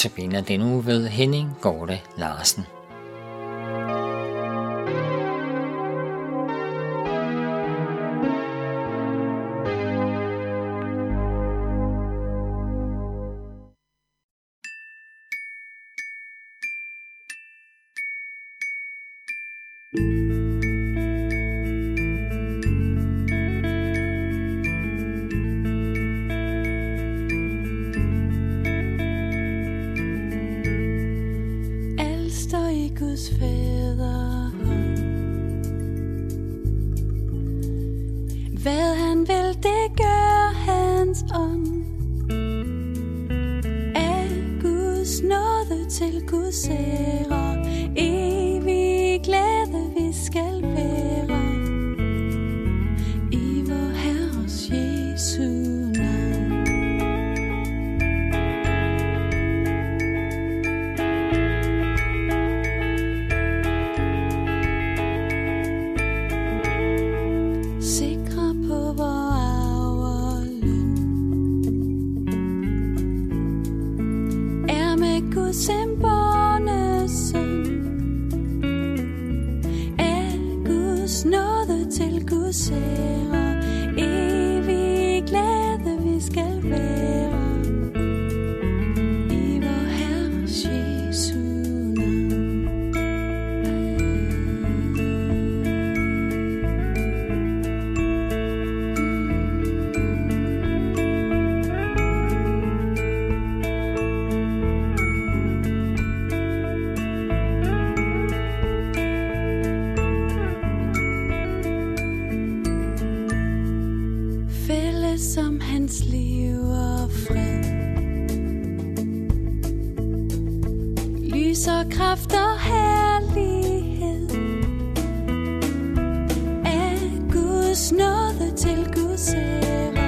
Notabene den uge ved Henning Gorte Larsen. til Guds ære, med kraft og herlighed. Af Guds nåde til Guds ære?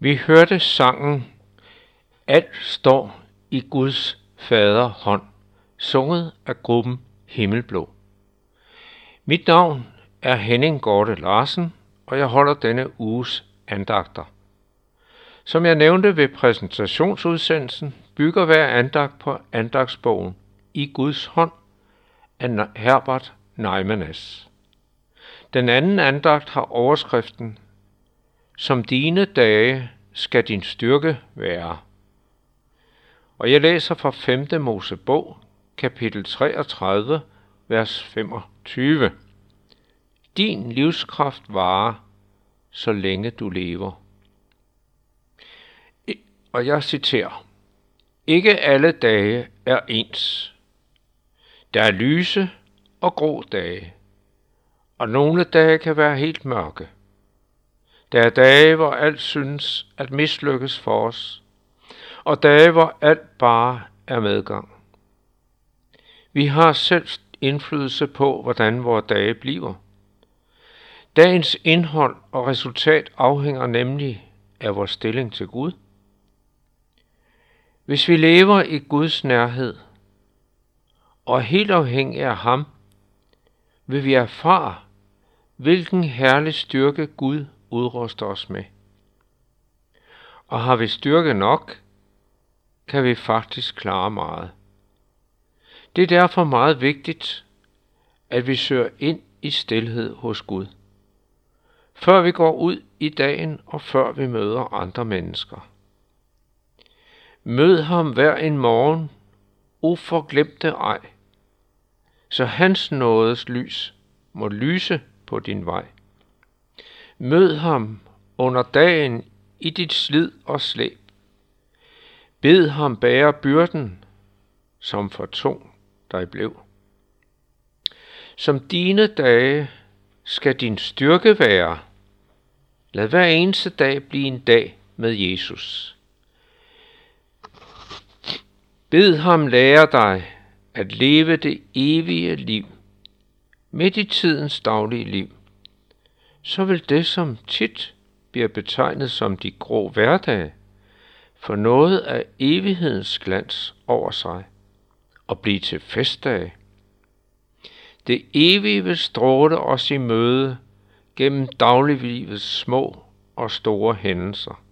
Vi hørte sangen Alt står i Guds fader hånd, sunget af gruppen Himmelblå. Mit navn er Henning Gorte Larsen, og jeg holder denne uges andagter. Som jeg nævnte ved præsentationsudsendelsen, bygger hver andagt på andagsbogen I Guds hånd af Herbert Neimanes. Den anden andagt har overskriften som dine dage skal din styrke være. Og jeg læser fra 5. Mosebog, kapitel 33, vers 25. Din livskraft varer, så længe du lever. I- Og jeg citerer. Ikke alle dage er ens. Der er lyse og grå dage, og nogle dage kan være helt mørke. Der er dage, hvor alt synes at mislykkes for os, og dage, hvor alt bare er medgang. Vi har selv indflydelse på, hvordan vores dage bliver. Dagens indhold og resultat afhænger nemlig af vores stilling til Gud. Hvis vi lever i Guds nærhed og er helt afhængig af ham, vil vi erfare, hvilken herlig styrke Gud udruster os med. Og har vi styrke nok, kan vi faktisk klare meget. Det er derfor meget vigtigt, at vi søger ind i stilhed hos Gud. Før vi går ud i dagen og før vi møder andre mennesker. Mød ham hver en morgen, uforglemte ej, så hans nådes lys må lyse på din vej. Mød ham under dagen i dit slid og slæb. Bed ham bære byrden, som for tung dig blev. Som dine dage skal din styrke være. Lad hver eneste dag blive en dag med Jesus. Bed ham lære dig at leve det evige liv midt i tidens daglige liv. Så vil det, som tit bliver betegnet som de grå hverdage, få noget af evighedens glans over sig og blive til festdage. Det evige vil stråle os i møde gennem dagliglivets små og store hændelser.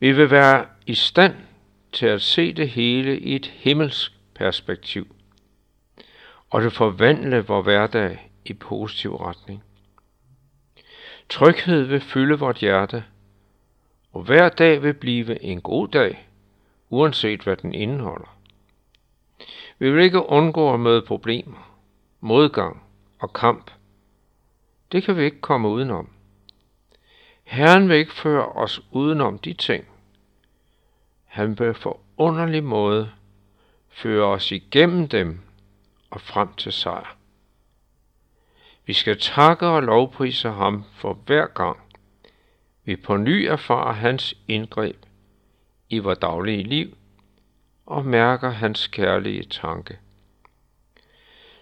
Vi vil være i stand til at se det hele i et himmelsk perspektiv, og det forvandle vor hverdag i positiv retning. Tryghed vil fylde vort hjerte, og hver dag vil blive en god dag, uanset hvad den indeholder. Vi vil ikke undgå at møde problemer, modgang og kamp. Det kan vi ikke komme udenom. Herren vil ikke føre os udenom de ting. Han vil på underlig måde føre os igennem dem og frem til sejr. Vi skal takke og lovprise ham for hver gang, vi på ny erfarer hans indgreb i vores daglige liv og mærker hans kærlige tanke.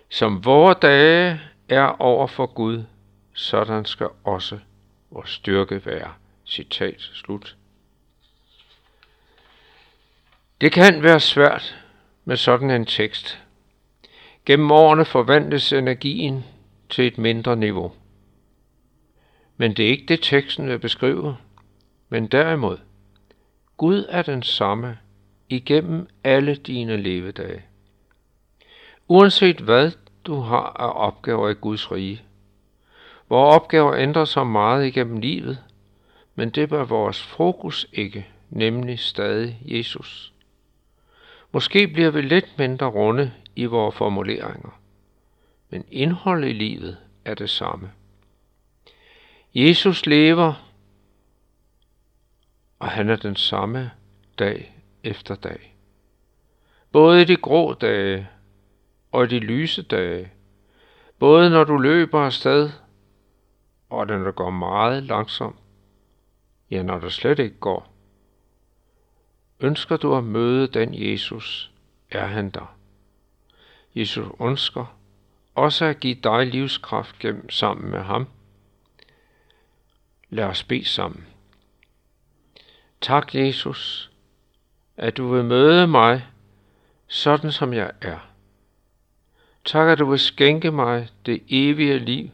Som vore dage er over for Gud, sådan skal også vores styrke være. Citat slut. Det kan være svært med sådan en tekst. Gennem årene forvandles energien til et mindre niveau. Men det er ikke det, teksten vil beskrive, men derimod, Gud er den samme igennem alle dine levedage. Uanset hvad du har af opgaver i Guds rige, hvor opgaver ændrer sig meget igennem livet, men det bør vores fokus ikke, nemlig stadig Jesus. Måske bliver vi lidt mindre runde i vores formuleringer, men indholdet i livet er det samme. Jesus lever, og han er den samme dag efter dag. Både i de grå dage og i de lyse dage. Både når du løber afsted, og når det går meget langsomt. Ja, når det slet ikke går. Ønsker du at møde den Jesus, er han der. Jesus ønsker også at give dig livskraft gennem sammen med ham. Lad os bede sammen. Tak, Jesus, at du vil møde mig, sådan som jeg er. Tak, at du vil skænke mig det evige liv,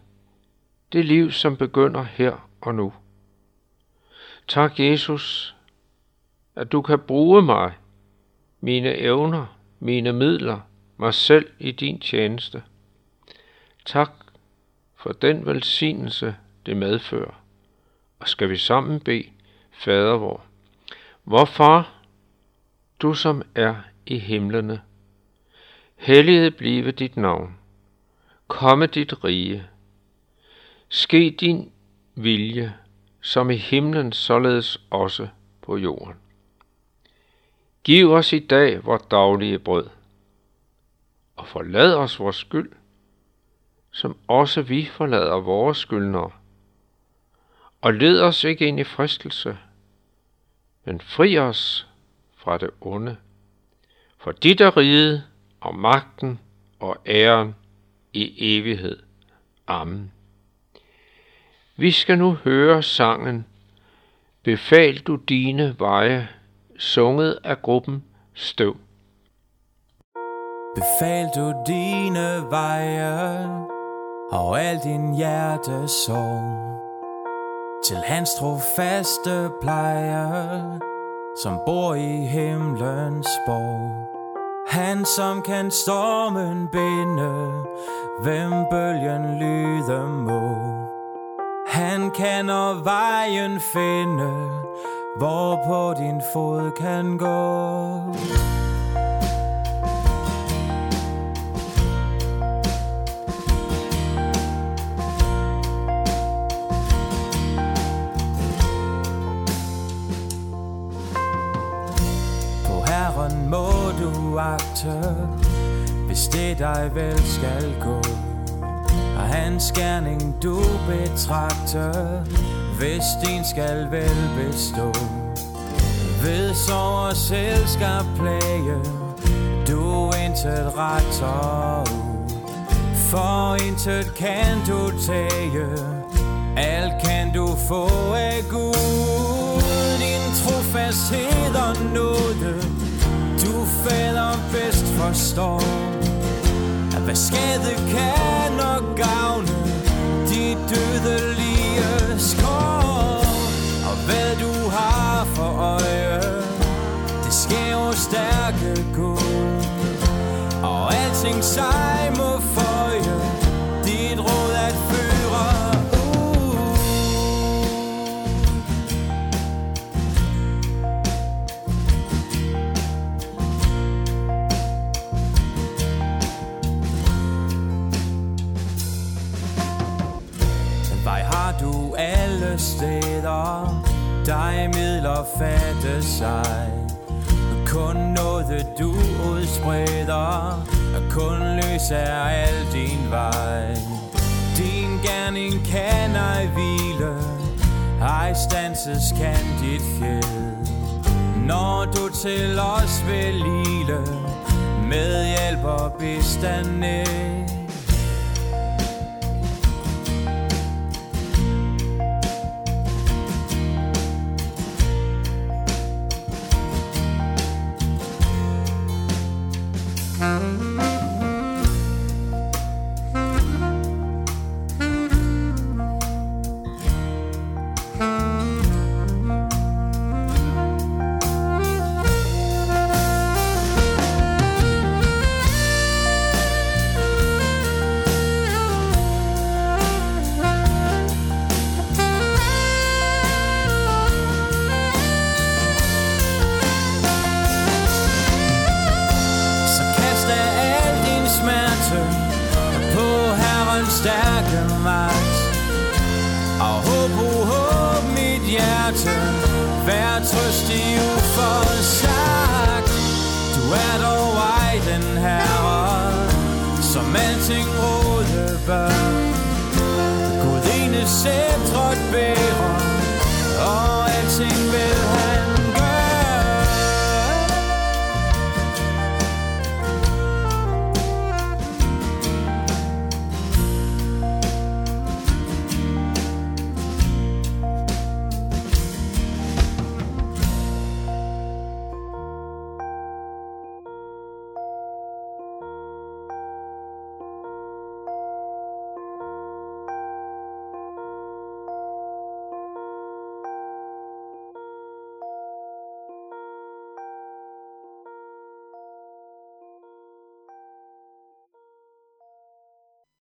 det liv, som begynder her og nu. Tak, Jesus, at du kan bruge mig, mine evner, mine midler, mig selv i din tjeneste. Tak for den velsignelse, det medfører. Og skal vi sammen bede, Fader vor, vor far, du som er i himlene, helliget blive dit navn, komme dit rige, ske din vilje, som i himlen således også på jorden. Giv os i dag vores daglige brød, og forlad os vores skyld, som også vi forlader vores skyldnere. Og led os ikke ind i fristelse, men fri os fra det onde. For dit er riget og magten og æren i evighed. Amen. Vi skal nu høre sangen Befal du dine veje, sunget af gruppen Støv. Befal du dine veje, og al din hjertesorg til hans trofaste plejer, som bor i himlens borg. Han som kan stormen binde, hvem bølgen lyder må. Han kan og vejen finde, hvor på din fod kan gå. Du hvis det dig vel skal gå. Og hans gerning du betragter hvis din skal vel bestå. Ved sorg selv skal plage, du intet retter. For intet kan du tage, alt kan du få af Gud. Din trofasthed og nåde, fader bedst forstår. At hvad skade kan og gavne, de dødelige skår. Og hvad du du alle steder, dig midler fatte sig. Kun noget du udspreder, kun lys er al din vej. Din gerning kan ej hvile, ej stanses kan dit fjeld. Når du til os vil lide, med hjælp og bistand for sagt Du er dog ej den herre, som alting råde bør. Gud ene sæt trådt bærer,